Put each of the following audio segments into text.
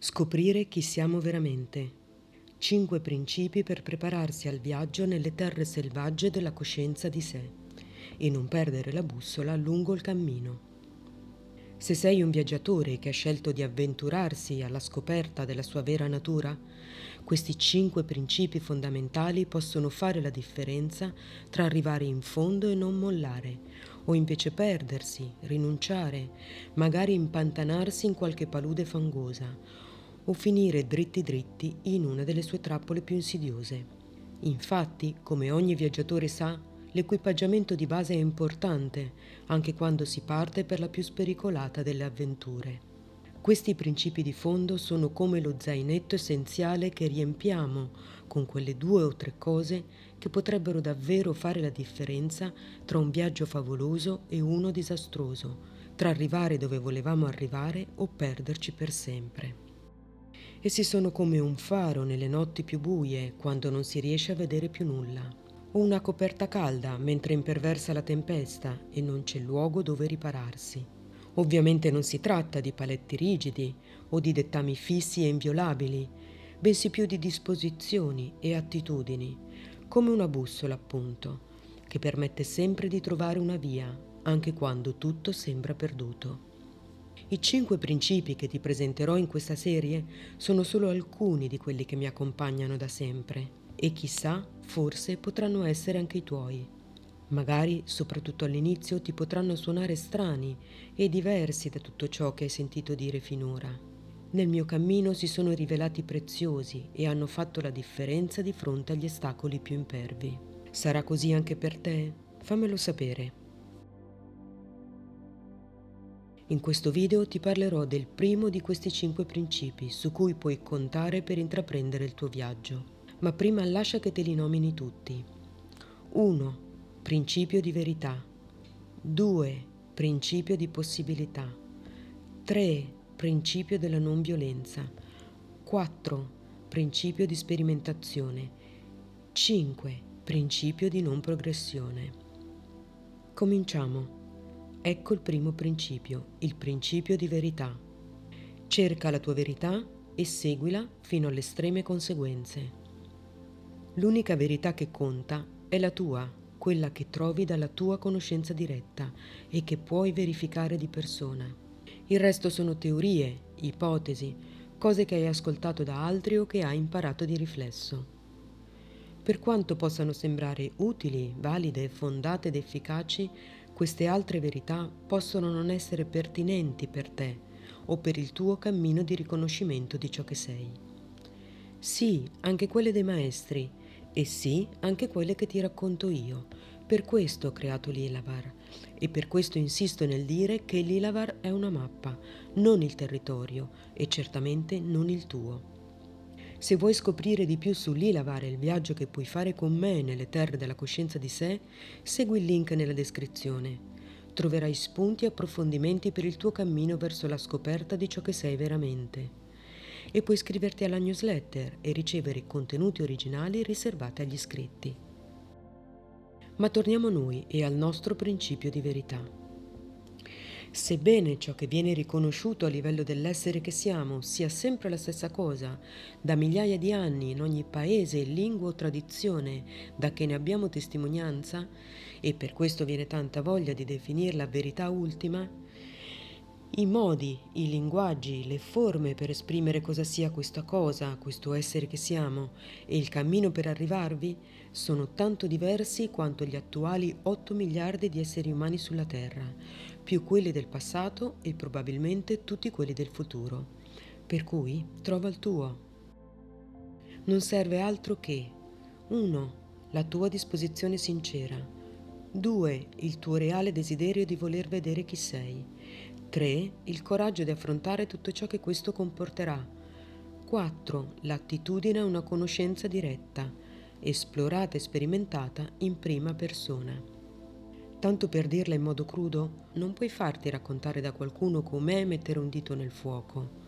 Scoprire chi siamo veramente. Cinque principi per prepararsi al viaggio nelle terre selvagge della coscienza di sé e non perdere la bussola lungo il cammino. Se sei un viaggiatore che ha scelto di avventurarsi alla scoperta della sua vera natura, questi cinque principi fondamentali possono fare la differenza tra arrivare in fondo e non mollare, o invece perdersi, rinunciare, magari impantanarsi in qualche palude fangosa, o finire dritti dritti in una delle sue trappole più insidiose. Infatti, come ogni viaggiatore sa, l'equipaggiamento di base è importante, anche quando si parte per la più spericolata delle avventure. Questi principi di fondo sono come lo zainetto essenziale che riempiamo con quelle due o tre cose che potrebbero davvero fare la differenza tra un viaggio favoloso e uno disastroso, tra arrivare dove volevamo arrivare o perderci per sempre. Essi sono come un faro nelle notti più buie quando non si riesce a vedere più nulla, o una coperta calda mentre imperversa la tempesta e non c'è luogo dove ripararsi. Ovviamente non si tratta di paletti rigidi o di dettami fissi e inviolabili, bensì più di disposizioni e attitudini, come una bussola appunto, che permette sempre di trovare una via, anche quando tutto sembra perduto. I cinque principi che ti presenterò in questa serie sono solo alcuni di quelli che mi accompagnano da sempre e chissà, forse potranno essere anche i tuoi. Magari, soprattutto all'inizio, ti potranno suonare strani e diversi da tutto ciò che hai sentito dire finora. Nel mio cammino si sono rivelati preziosi e hanno fatto la differenza di fronte agli ostacoli più impervi. Sarà così anche per te? Fammelo sapere. In questo video ti parlerò del primo di questi cinque principi su cui puoi contare per intraprendere il tuo viaggio. Ma prima lascia che te li nomini tutti. 1. Principio di verità. 2. Principio di possibilità. 3. Principio della non violenza. 4. Principio di sperimentazione. 5. Principio di non progressione. Cominciamo. Ecco il primo principio, il principio di verità. Cerca la tua verità e seguila fino alle estreme conseguenze. L'unica verità che conta è la tua, quella che trovi dalla tua conoscenza diretta e che puoi verificare di persona. Il resto sono teorie, ipotesi, cose che hai ascoltato da altri o che hai imparato di riflesso. Per quanto possano sembrare utili, valide, fondate ed efficaci, queste altre verità possono non essere pertinenti per te o per il tuo cammino di riconoscimento di ciò che sei. Sì, anche quelle dei maestri, e sì, anche quelle che ti racconto io. Per questo ho creato l'Ilavar e per questo insisto nel dire che l'Ilavar è una mappa, non il territorio e certamente non il tuo. Se vuoi scoprire di più sull'Ilavar e il viaggio che puoi fare con me nelle terre della coscienza di sé, segui il link nella descrizione. Troverai spunti e approfondimenti per il tuo cammino verso la scoperta di ciò che sei veramente. E puoi iscriverti alla newsletter e ricevere contenuti originali riservati agli iscritti. Ma torniamo a noi e al nostro principio di verità. Sebbene ciò che viene riconosciuto a livello dell'essere che siamo sia sempre la stessa cosa, da migliaia di anni in ogni paese, lingua o tradizione da che ne abbiamo testimonianza, e per questo viene tanta voglia di definirla verità ultima, i modi, i linguaggi, le forme per esprimere cosa sia questa cosa, questo essere che siamo e il cammino per arrivarvi sono tanto diversi quanto gli attuali 8 miliardi di esseri umani sulla Terra, più quelli del passato e probabilmente tutti quelli del futuro. Per cui trova il tuo. Non serve altro che 1. La tua disposizione sincera. 2. Il tuo reale desiderio di voler vedere chi sei. 3. Il coraggio di affrontare tutto ciò che questo comporterà. 4. L'attitudine a una conoscenza diretta, esplorata e sperimentata in prima persona. Tanto per dirla in modo crudo, non puoi farti raccontare da qualcuno com'è mettere un dito nel fuoco.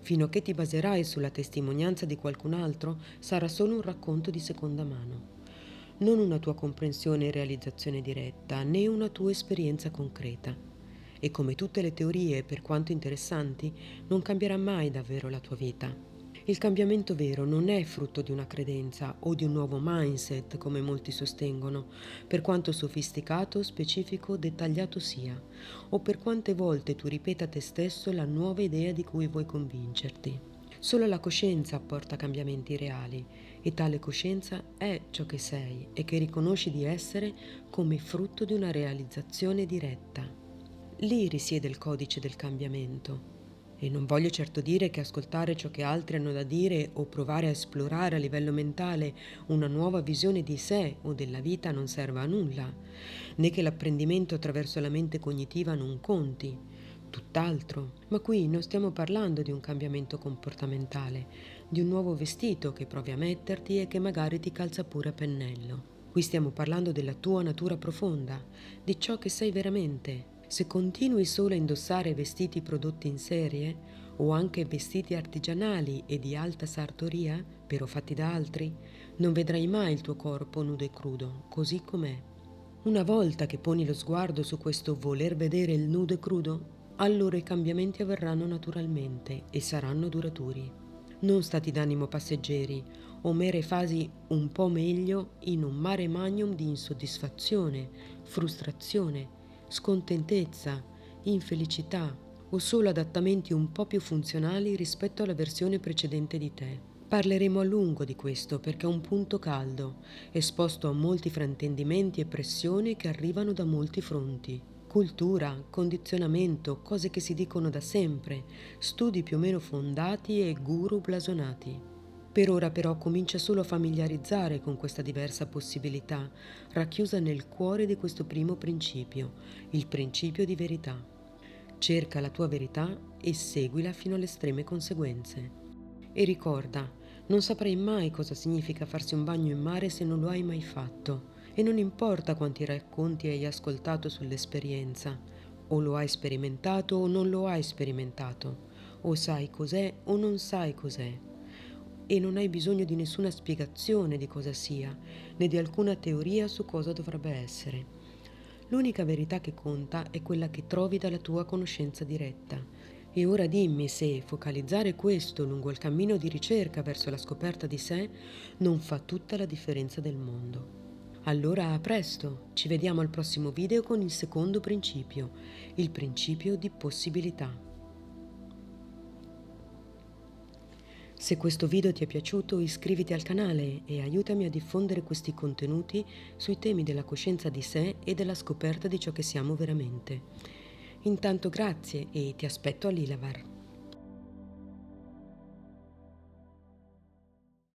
Fino a che ti baserai sulla testimonianza di qualcun altro, sarà solo un racconto di seconda mano. Non una tua comprensione e realizzazione diretta, né una tua esperienza concreta e come tutte le teorie, per quanto interessanti, non cambierà mai davvero la tua vita. Il cambiamento vero non è frutto di una credenza o di un nuovo mindset, come molti sostengono, per quanto sofisticato, specifico, dettagliato sia, o per quante volte tu ripeta a te stesso la nuova idea di cui vuoi convincerti. Solo la coscienza apporta cambiamenti reali e tale coscienza è ciò che sei e che riconosci di essere come frutto di una realizzazione diretta. Lì risiede il codice del cambiamento e non voglio certo dire che ascoltare ciò che altri hanno da dire o provare a esplorare a livello mentale una nuova visione di sé o della vita non serva a nulla, né che l'apprendimento attraverso la mente cognitiva non conti. Tutt'altro. Ma qui non stiamo parlando di un cambiamento comportamentale, di un nuovo vestito che provi a metterti e che magari ti calza pure a pennello. Qui stiamo parlando della tua natura profonda, di ciò che sei veramente, se continui solo a indossare vestiti prodotti in serie o anche vestiti artigianali e di alta sartoria, però fatti da altri, non vedrai mai il tuo corpo nudo e crudo, così com'è. Una volta che poni lo sguardo su questo voler vedere il nudo e crudo, allora i cambiamenti avverranno naturalmente e saranno duraturi. Non stati d'animo passeggeri o mere fasi un po' meglio in un mare magnum di insoddisfazione, frustrazione, scontentezza, infelicità o solo adattamenti un po' più funzionali rispetto alla versione precedente di te. Parleremo a lungo di questo perché è un punto caldo, esposto a molti fraintendimenti e pressioni che arrivano da molti fronti. Cultura, condizionamento, cose che si dicono da sempre, studi più o meno fondati e guru blasonati. Per ora però comincia solo a familiarizzare con questa diversa possibilità, racchiusa nel cuore di questo primo principio, il principio di verità. Cerca la tua verità e seguila fino alle estreme conseguenze. E ricorda, non saprai mai cosa significa farsi un bagno in mare se non lo hai mai fatto, e non importa quanti racconti hai ascoltato sull'esperienza, o lo hai sperimentato o non lo hai sperimentato, o sai cos'è o non sai cos'è e non hai bisogno di nessuna spiegazione di cosa sia, né di alcuna teoria su cosa dovrebbe essere. L'unica verità che conta è quella che trovi dalla tua conoscenza diretta. E ora dimmi se focalizzare questo lungo il cammino di ricerca verso la scoperta di sé non fa tutta la differenza del mondo. Allora a presto, ci vediamo al prossimo video con il secondo principio, il principio di possibilità. Se questo video ti è piaciuto iscriviti al canale e aiutami a diffondere questi contenuti sui temi della coscienza di sé e della scoperta di ciò che siamo veramente. Intanto grazie e ti aspetto all'Ilavar.